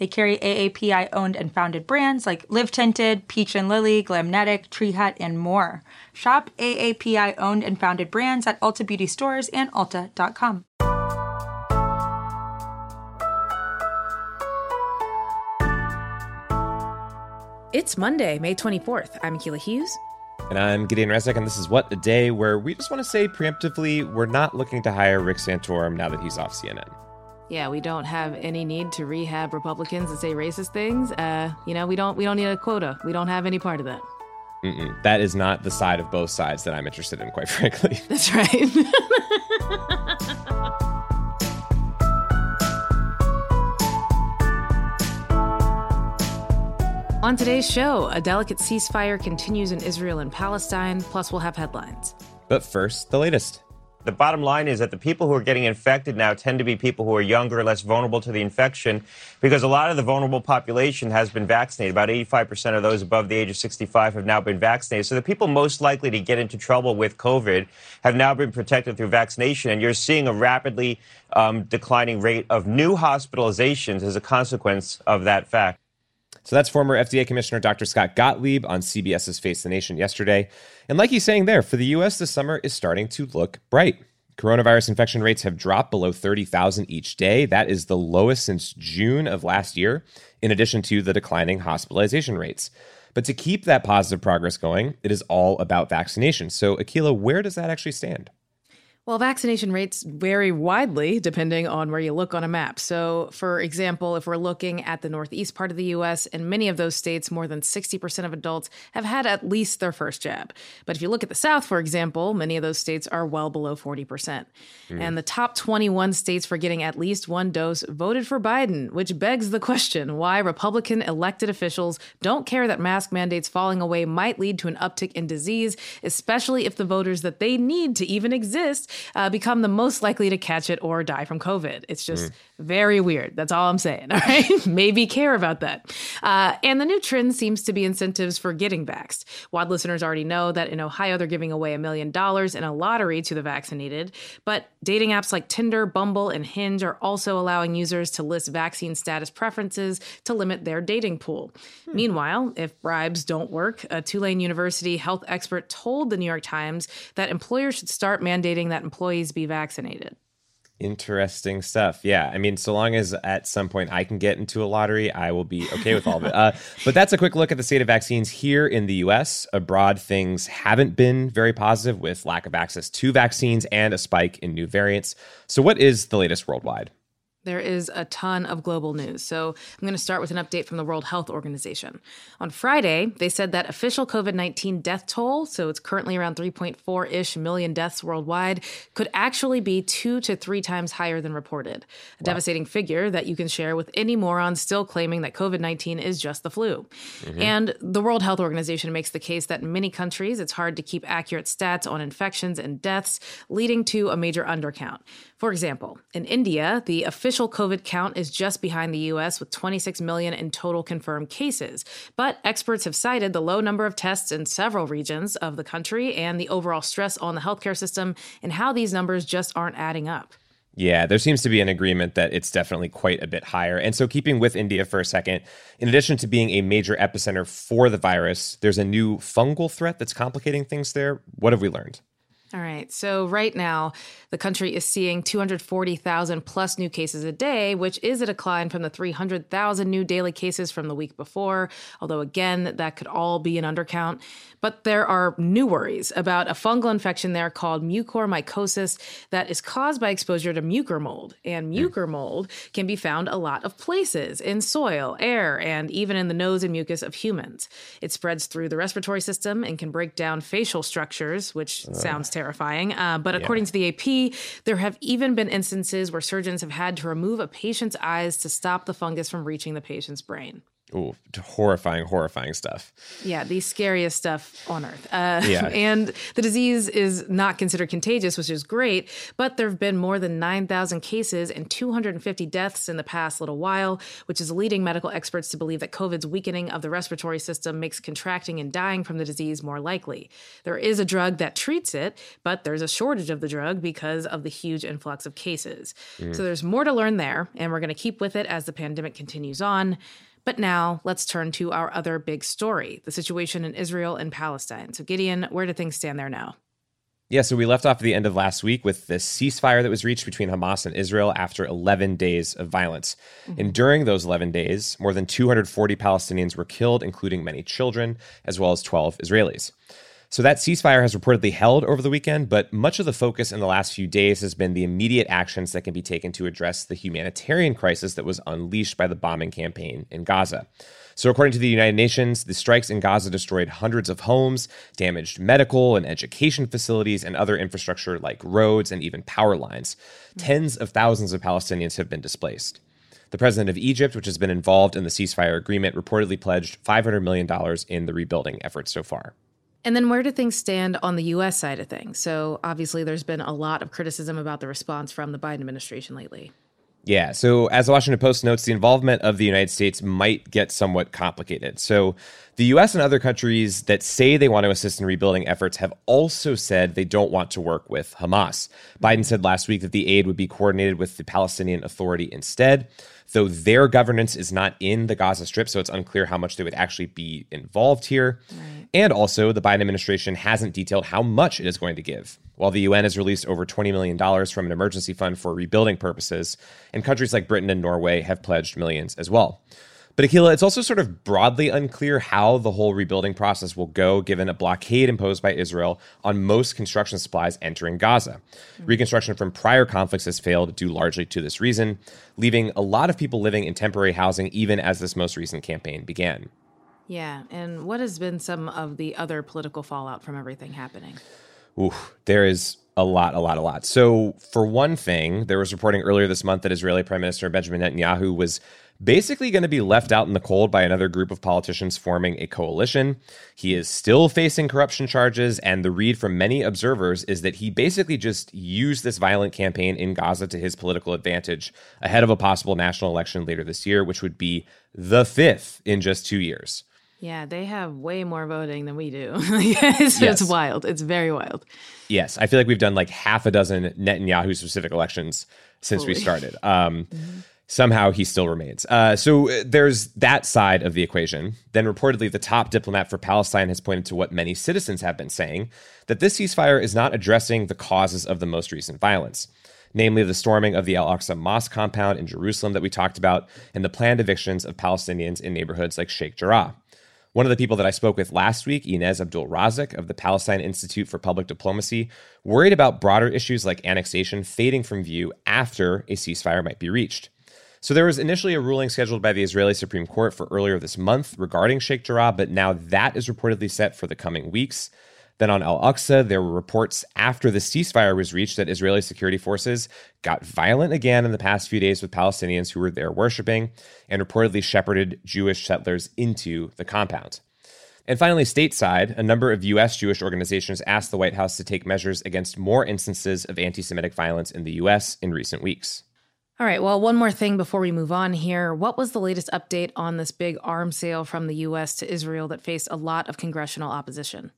They carry AAPI owned and founded brands like Live Tinted, Peach and Lily, Glamnetic, Tree Hut, and more. Shop AAPI owned and founded brands at Ulta Beauty stores and Ulta.com. It's Monday, May 24th. I'm Akilah Hughes. And I'm Gideon Resnick, and this is What a Day, where we just want to say preemptively we're not looking to hire Rick Santorum now that he's off CNN. Yeah, we don't have any need to rehab Republicans and say racist things. Uh, you know, we don't we don't need a quota. We don't have any part of that. Mm-mm. That is not the side of both sides that I'm interested in, quite frankly. That's right. On today's show, a delicate ceasefire continues in Israel and Palestine, plus we'll have headlines. But first, the latest. The bottom line is that the people who are getting infected now tend to be people who are younger, less vulnerable to the infection, because a lot of the vulnerable population has been vaccinated. About 85% of those above the age of 65 have now been vaccinated. So the people most likely to get into trouble with COVID have now been protected through vaccination. And you're seeing a rapidly um, declining rate of new hospitalizations as a consequence of that fact. So that's former FDA Commissioner Dr. Scott Gottlieb on CBS's Face the Nation yesterday. And like he's saying there, for the US, the summer is starting to look bright. Coronavirus infection rates have dropped below 30,000 each day. That is the lowest since June of last year, in addition to the declining hospitalization rates. But to keep that positive progress going, it is all about vaccination. So, Akilah, where does that actually stand? Well, vaccination rates vary widely depending on where you look on a map. So, for example, if we're looking at the northeast part of the US, in many of those states, more than 60% of adults have had at least their first jab. But if you look at the south, for example, many of those states are well below 40%. Mm. And the top 21 states for getting at least one dose voted for Biden, which begs the question why Republican elected officials don't care that mask mandates falling away might lead to an uptick in disease, especially if the voters that they need to even exist uh, become the most likely to catch it or die from COVID. It's just mm. very weird. That's all I'm saying. All right. Maybe care about that. Uh, and the new trend seems to be incentives for getting vaxxed. WAD listeners already know that in Ohio, they're giving away a million dollars in a lottery to the vaccinated. But dating apps like Tinder, Bumble, and Hinge are also allowing users to list vaccine status preferences to limit their dating pool. Hmm. Meanwhile, if bribes don't work, a Tulane University health expert told the New York Times that employers should start mandating that employees be vaccinated. Interesting stuff. Yeah. I mean, so long as at some point I can get into a lottery, I will be okay with all of it. Uh, but that's a quick look at the state of vaccines here in the US. Abroad, things haven't been very positive with lack of access to vaccines and a spike in new variants. So, what is the latest worldwide? There is a ton of global news. So I'm going to start with an update from the World Health Organization. On Friday, they said that official COVID 19 death toll, so it's currently around 3.4 ish million deaths worldwide, could actually be two to three times higher than reported. A wow. devastating figure that you can share with any moron still claiming that COVID 19 is just the flu. Mm-hmm. And the World Health Organization makes the case that in many countries, it's hard to keep accurate stats on infections and deaths, leading to a major undercount. For example, in India, the official COVID count is just behind the US with 26 million in total confirmed cases. But experts have cited the low number of tests in several regions of the country and the overall stress on the healthcare system and how these numbers just aren't adding up. Yeah, there seems to be an agreement that it's definitely quite a bit higher. And so, keeping with India for a second, in addition to being a major epicenter for the virus, there's a new fungal threat that's complicating things there. What have we learned? All right. So, right now, the country is seeing 240,000 plus new cases a day, which is a decline from the 300,000 new daily cases from the week before. Although, again, that could all be an undercount. But there are new worries about a fungal infection there called mucormycosis that is caused by exposure to mucor mold. And hmm. mucor mold can be found a lot of places in soil, air, and even in the nose and mucus of humans. It spreads through the respiratory system and can break down facial structures, which sounds terrible terrifying. Uh, but according yeah. to the AP, there have even been instances where surgeons have had to remove a patient's eyes to stop the fungus from reaching the patient's brain. Ooh, horrifying, horrifying stuff. Yeah, the scariest stuff on earth. Uh, Yeah. And the disease is not considered contagious, which is great, but there have been more than 9,000 cases and 250 deaths in the past little while, which is leading medical experts to believe that COVID's weakening of the respiratory system makes contracting and dying from the disease more likely. There is a drug that treats it, but there's a shortage of the drug because of the huge influx of cases. So there's more to learn there, and we're going to keep with it as the pandemic continues on. But now let's turn to our other big story the situation in Israel and Palestine. So, Gideon, where do things stand there now? Yeah, so we left off at the end of last week with the ceasefire that was reached between Hamas and Israel after 11 days of violence. Mm-hmm. And during those 11 days, more than 240 Palestinians were killed, including many children, as well as 12 Israelis. So that ceasefire has reportedly held over the weekend, but much of the focus in the last few days has been the immediate actions that can be taken to address the humanitarian crisis that was unleashed by the bombing campaign in Gaza. So, according to the United Nations, the strikes in Gaza destroyed hundreds of homes, damaged medical and education facilities, and other infrastructure like roads and even power lines. Tens of thousands of Palestinians have been displaced. The president of Egypt, which has been involved in the ceasefire agreement, reportedly pledged $500 million in the rebuilding efforts so far. And then where do things stand on the US side of things? So, obviously, there's been a lot of criticism about the response from the Biden administration lately. Yeah. So, as the Washington Post notes, the involvement of the United States might get somewhat complicated. So, the US and other countries that say they want to assist in rebuilding efforts have also said they don't want to work with Hamas. Biden said last week that the aid would be coordinated with the Palestinian Authority instead, though their governance is not in the Gaza Strip, so it's unclear how much they would actually be involved here. And also, the Biden administration hasn't detailed how much it is going to give. While the UN has released over $20 million from an emergency fund for rebuilding purposes, and countries like Britain and Norway have pledged millions as well. But Akilah, it's also sort of broadly unclear how the whole rebuilding process will go given a blockade imposed by Israel on most construction supplies entering Gaza. Hmm. Reconstruction from prior conflicts has failed due largely to this reason, leaving a lot of people living in temporary housing even as this most recent campaign began. Yeah. And what has been some of the other political fallout from everything happening? There is a lot, a lot, a lot. So, for one thing, there was reporting earlier this month that Israeli Prime Minister Benjamin Netanyahu was basically going to be left out in the cold by another group of politicians forming a coalition. He is still facing corruption charges, and the read from many observers is that he basically just used this violent campaign in Gaza to his political advantage ahead of a possible national election later this year, which would be the fifth in just two years. Yeah, they have way more voting than we do. it's, Yes. it's wild. It's very wild. Yes, I feel like we've done like half a dozen Netanyahu specific elections since we started. Um, Somehow he still remains. Uh, so uh, there's that side of the equation. Then, reportedly, the top diplomat for Palestine has pointed to what many citizens have been saying that this ceasefire is not addressing the causes of the most recent violence, namely the storming of the Al Aqsa Mosque compound in Jerusalem that we talked about, and the planned evictions of Palestinians in neighborhoods like Sheikh Jarrah. One of the people that I spoke with last week, Ines Abdel Razek of the Palestine Institute for Public Diplomacy, worried about broader issues like annexation fading from view after a ceasefire might be reached. So there was initially a ruling scheduled by the Israeli Supreme Court for earlier this month regarding Sheikh Jarrah, but now that is reportedly set for the coming weeks. Then on Al Aqsa, there were reports after the ceasefire was reached that Israeli security forces got violent again in the past few days with Palestinians who were there worshiping and reportedly shepherded Jewish settlers into the compound. And finally, stateside, a number of U.S. Jewish organizations asked the White House to take measures against more instances of anti Semitic violence in the U.S. in recent weeks. All right. Well, one more thing before we move on here. What was the latest update on this big arms sale from the U.S. to Israel that faced a lot of congressional opposition?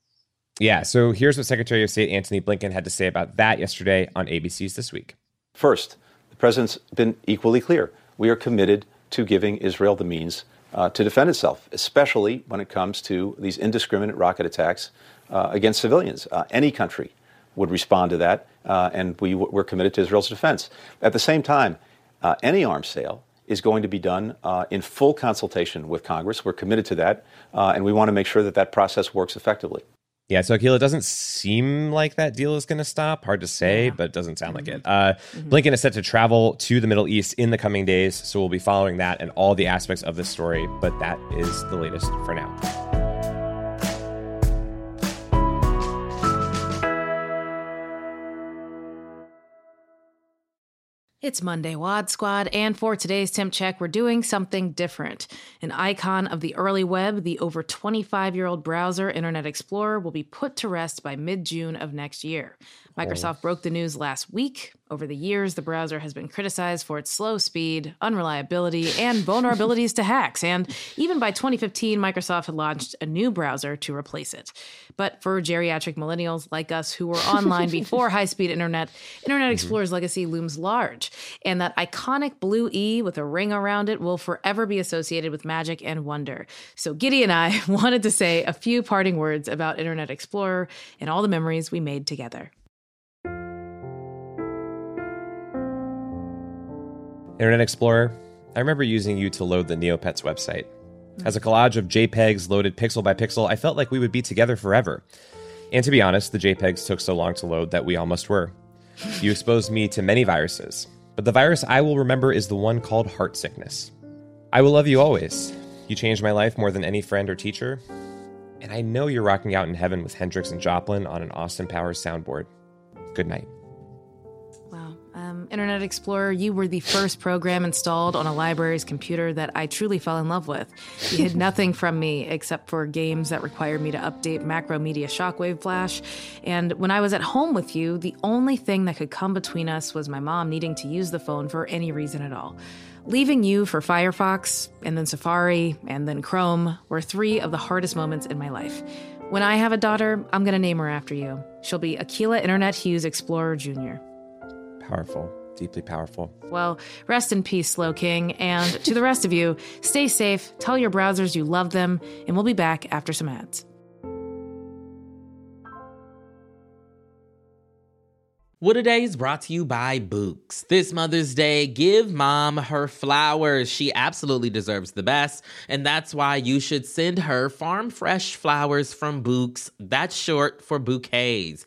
Yeah, so here's what Secretary of State Antony Blinken had to say about that yesterday on ABC's This Week. First, the president's been equally clear. We are committed to giving Israel the means uh, to defend itself, especially when it comes to these indiscriminate rocket attacks uh, against civilians. Uh, any country would respond to that, uh, and we, we're committed to Israel's defense. At the same time, uh, any arms sale is going to be done uh, in full consultation with Congress. We're committed to that, and we want to make sure that that process works effectively. Yeah, so Akilah, doesn't seem like that deal is going to stop. Hard to say, but it doesn't sound like it. Uh, Blinken is set to travel to the Middle East in the coming days, so we'll be following that and all the aspects of this story. But that is the latest for now. It's Monday, Wad Squad, and for today's temp check, we're doing something different. An icon of the early web, the over 25 year old browser Internet Explorer will be put to rest by mid June of next year. Microsoft broke the news last week. Over the years, the browser has been criticized for its slow speed, unreliability, and vulnerabilities to hacks. And even by 2015, Microsoft had launched a new browser to replace it. But for geriatric millennials like us who were online before high speed internet, Internet mhm. Explorer's legacy looms large. And that iconic blue E with a ring around it will forever be associated with magic and wonder. So Giddy and I wanted to say a few parting words about Internet Explorer and all the memories we made together. Internet Explorer, I remember using you to load the Neopets website. As a collage of JPEGs loaded pixel by pixel, I felt like we would be together forever. And to be honest, the JPEGs took so long to load that we almost were. You exposed me to many viruses, but the virus I will remember is the one called heart sickness. I will love you always. You changed my life more than any friend or teacher. And I know you're rocking out in heaven with Hendrix and Joplin on an Austin Powers soundboard. Good night. Wow. Um, Internet Explorer, you were the first program installed on a library's computer that I truly fell in love with. You hid nothing from me except for games that required me to update Macromedia Shockwave Flash. And when I was at home with you, the only thing that could come between us was my mom needing to use the phone for any reason at all. Leaving you for Firefox, and then Safari, and then Chrome were three of the hardest moments in my life. When I have a daughter, I'm going to name her after you. She'll be Akilah Internet Hughes Explorer Jr. Powerful, deeply powerful. Well, rest in peace, Slow King. And to the rest of you, stay safe, tell your browsers you love them, and we'll be back after some ads. What a Day is brought to you by Bouqs. This Mother's Day, give mom her flowers. She absolutely deserves the best, and that's why you should send her farm fresh flowers from Bouqs. That's short for bouquets.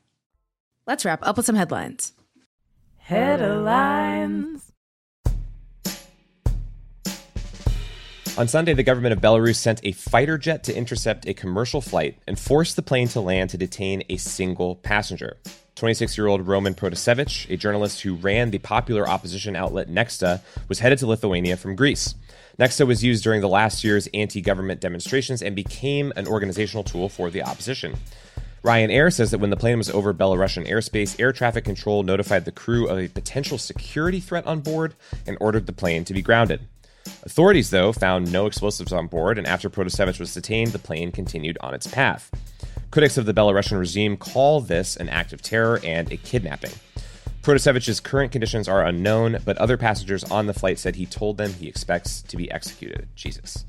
Let's wrap up with some headlines. Headlines. On Sunday, the government of Belarus sent a fighter jet to intercept a commercial flight and forced the plane to land to detain a single passenger. 26 year old Roman Protasevich, a journalist who ran the popular opposition outlet Nexta, was headed to Lithuania from Greece. Nexta was used during the last year's anti government demonstrations and became an organizational tool for the opposition. Ryanair says that when the plane was over Belarusian airspace, air traffic control notified the crew of a potential security threat on board and ordered the plane to be grounded. Authorities, though, found no explosives on board, and after Protasevich was detained, the plane continued on its path. Critics of the Belarusian regime call this an act of terror and a kidnapping. Protasevich's current conditions are unknown, but other passengers on the flight said he told them he expects to be executed. Jesus.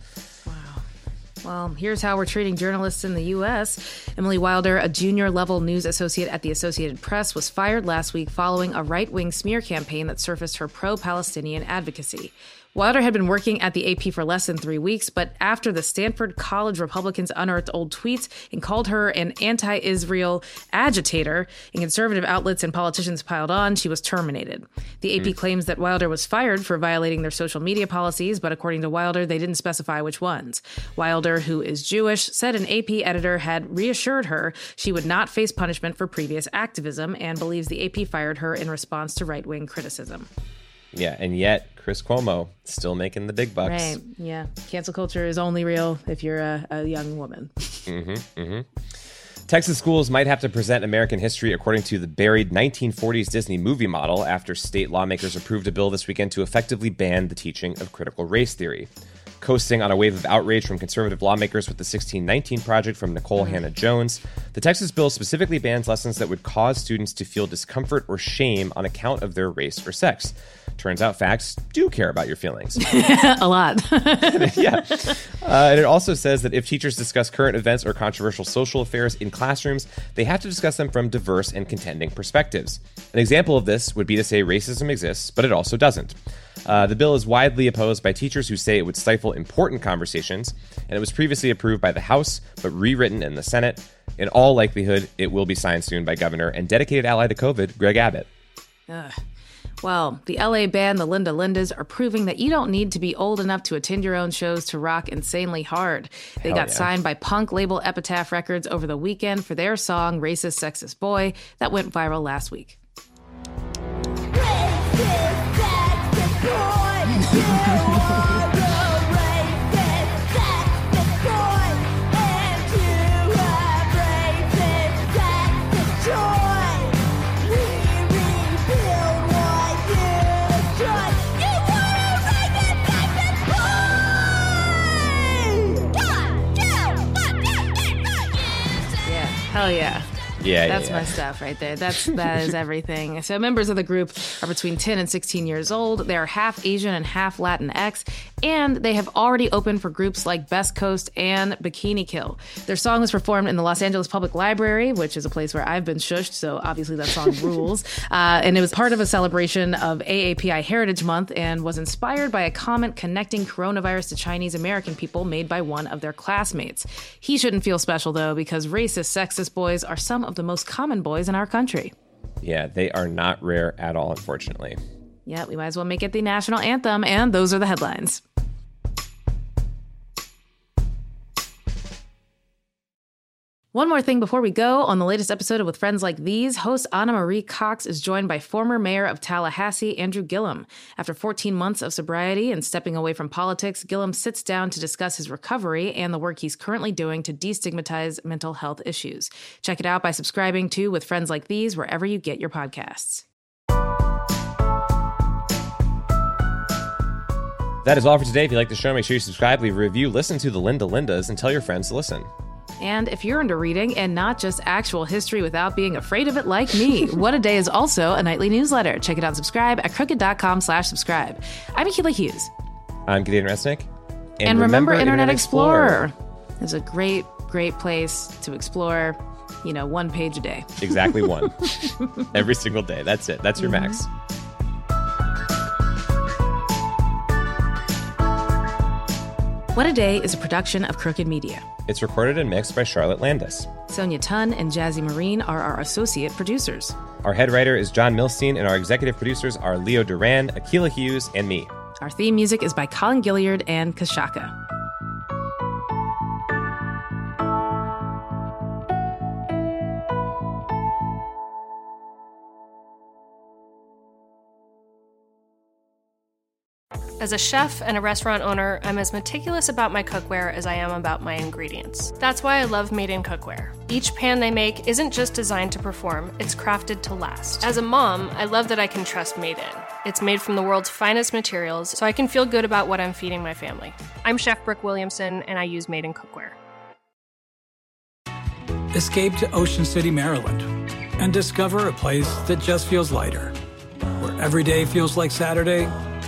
Well, here's how we're treating journalists in the U.S. Emily Wilder, a junior level news associate at the Associated Press, was fired last week following a right wing smear campaign that surfaced her pro Palestinian advocacy. Wilder had been working at the AP for less than three weeks, but after the Stanford College Republicans unearthed old tweets and called her an anti Israel agitator, and conservative outlets and politicians piled on, she was terminated. The AP mm. claims that Wilder was fired for violating their social media policies, but according to Wilder, they didn't specify which ones. Wilder, who is Jewish, said an AP editor had reassured her she would not face punishment for previous activism and believes the AP fired her in response to right wing criticism. Yeah, and yet Chris Cuomo still making the big bucks. Right. Yeah. Cancel culture is only real if you're a, a young woman. mm-hmm, mm-hmm. Texas schools might have to present American history according to the buried 1940s Disney movie model after state lawmakers approved a bill this weekend to effectively ban the teaching of critical race theory coasting on a wave of outrage from conservative lawmakers with the 1619 project from Nikole Hannah Jones. The Texas bill specifically bans lessons that would cause students to feel discomfort or shame on account of their race or sex. Turns out facts do care about your feelings. a lot. yeah. Uh, and it also says that if teachers discuss current events or controversial social affairs in classrooms, they have to discuss them from diverse and contending perspectives. An example of this would be to say racism exists, but it also doesn't. Uh, the bill is widely opposed by teachers who say it would stifle important conversations, and it was previously approved by the House but rewritten in the Senate. In all likelihood, it will be signed soon by Governor and dedicated ally to COVID, Greg Abbott. Ugh. Well, the LA band, the Linda Lindas, are proving that you don't need to be old enough to attend your own shows to rock insanely hard. They Hell got yeah. signed by punk label Epitaph Records over the weekend for their song Racist Sexist Boy that went viral last week. Hell yeah. Yeah, that's yeah, my stuff right there. That's that is everything. So members of the group are between 10 and 16 years old. They are half Asian and half Latinx, and they have already opened for groups like Best Coast and Bikini Kill. Their song was performed in the Los Angeles Public Library, which is a place where I've been shushed, so obviously that song rules. Uh, and it was part of a celebration of AAPI Heritage Month and was inspired by a comment connecting coronavirus to Chinese American people made by one of their classmates. He shouldn't feel special though, because racist, sexist boys are some of of the most common boys in our country. Yeah, they are not rare at all, unfortunately. Yeah, we might as well make it the national anthem, and those are the headlines. One more thing before we go. On the latest episode of With Friends Like These, host Anna Marie Cox is joined by former mayor of Tallahassee, Andrew Gillum. After 14 months of sobriety and stepping away from politics, Gillum sits down to discuss his recovery and the work he's currently doing to destigmatize mental health issues. Check it out by subscribing to With Friends Like These wherever you get your podcasts. That is all for today. If you like the show, make sure you subscribe, leave a review, listen to the Linda Lindas, and tell your friends to listen. And if you're into reading and not just actual history without being afraid of it like me, What a Day is also a nightly newsletter. Check it out subscribe at crooked.com slash subscribe. I'm Akilah Hughes. I'm Gideon Resnick. And, and remember, remember, Internet, Explorer. Explorer. It's a great, great place to explore, you know, one page a day. Exactly one. Every single day. That's it. That's your mm-hmm. max. What a Day is a production of Crooked Media. It's recorded and mixed by Charlotte Landes. Sonia Tun and Jazzy Marine are our associate producers. Our head writer is John Milstein, and our executive producers are Leo Duran, Akilah Hughes, and me. Our theme music is by Colin Gilliard and Kashaka. As a chef and a restaurant owner, I'm as meticulous about my cookware as I am about my ingredients. That's why I love Made in Cookware. Each pan they make isn't just designed to perform, it's crafted to last. As a mom, I love that I can trust Made in. It's made from the world's finest materials, so I can feel good about what I'm feeding my family. I'm Chef Brooke Williamson, and I use Made in Cookware. Escape to Ocean City, Maryland, and discover a place that just feels lighter, where every day feels like Saturday